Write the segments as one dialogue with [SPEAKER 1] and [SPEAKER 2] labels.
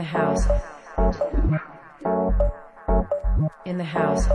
[SPEAKER 1] the house. In the house.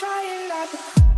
[SPEAKER 2] trying not to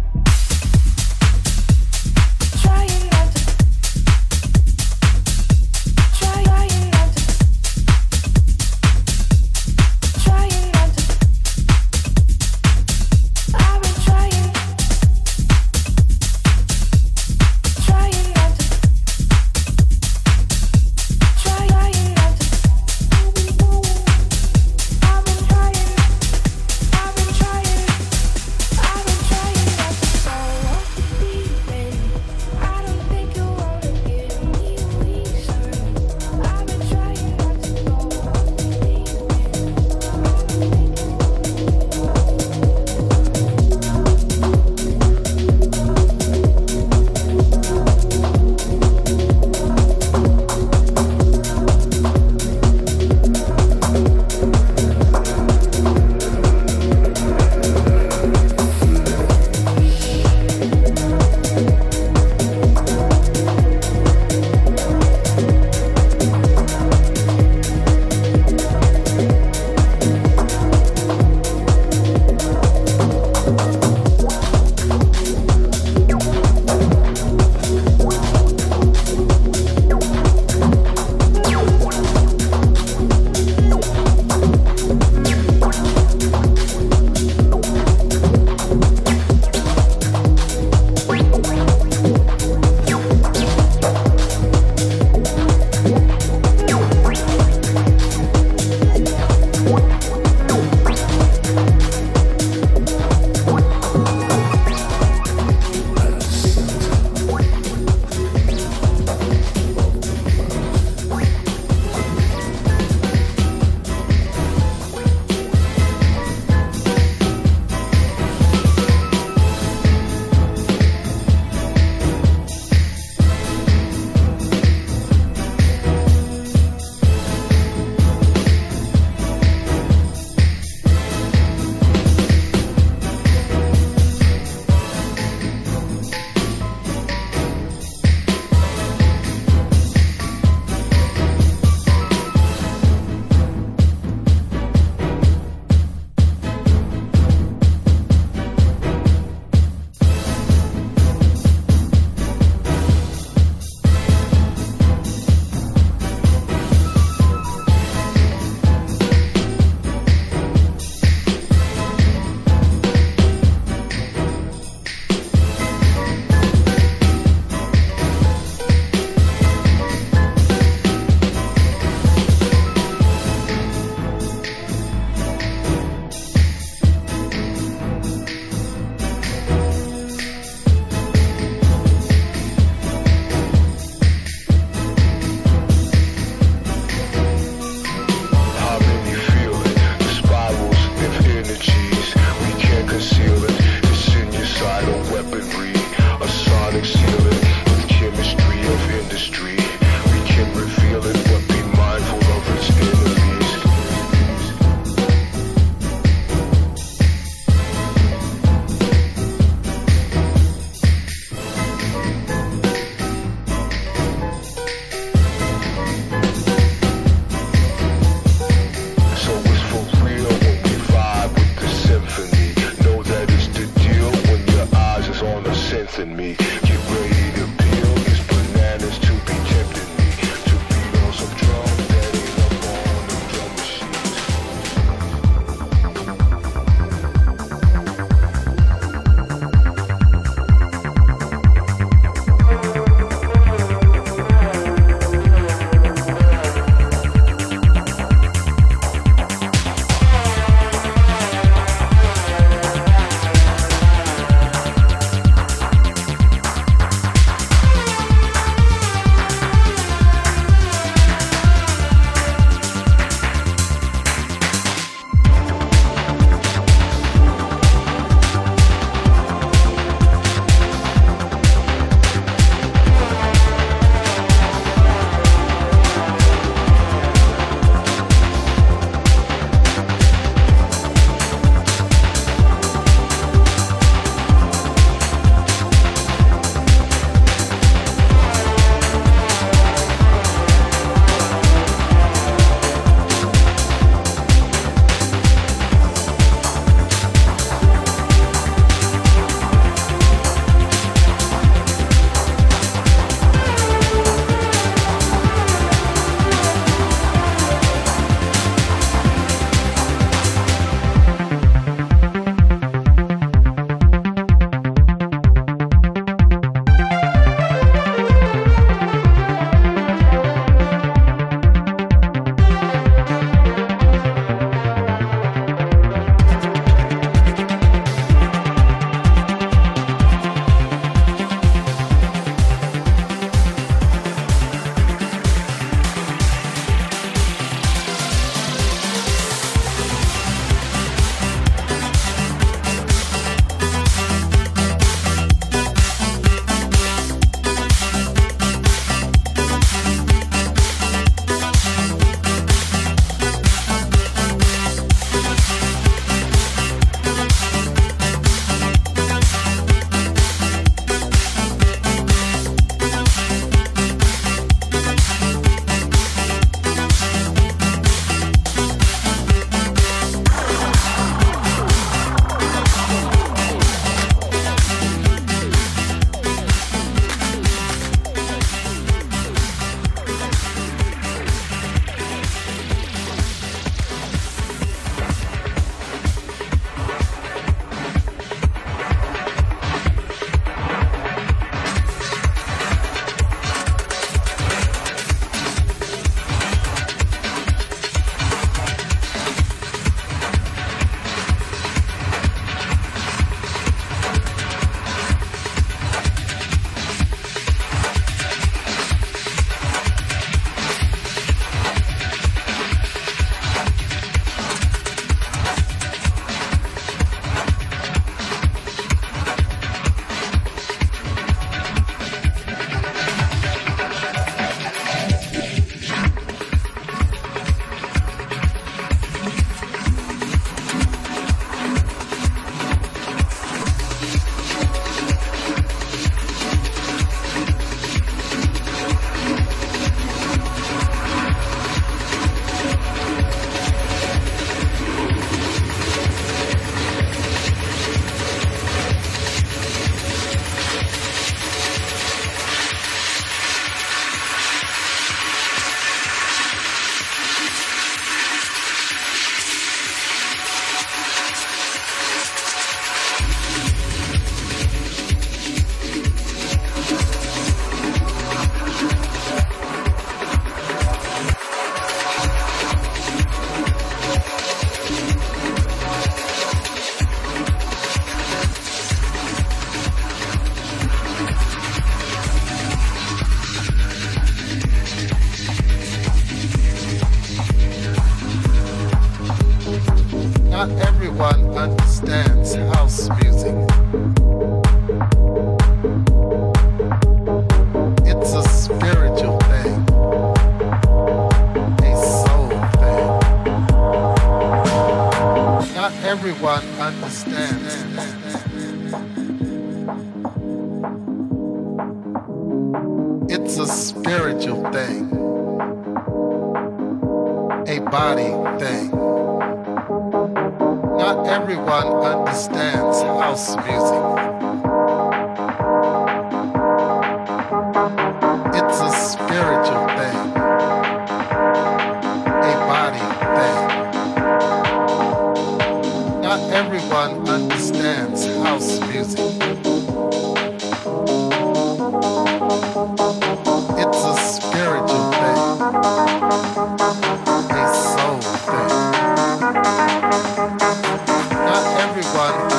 [SPEAKER 2] Not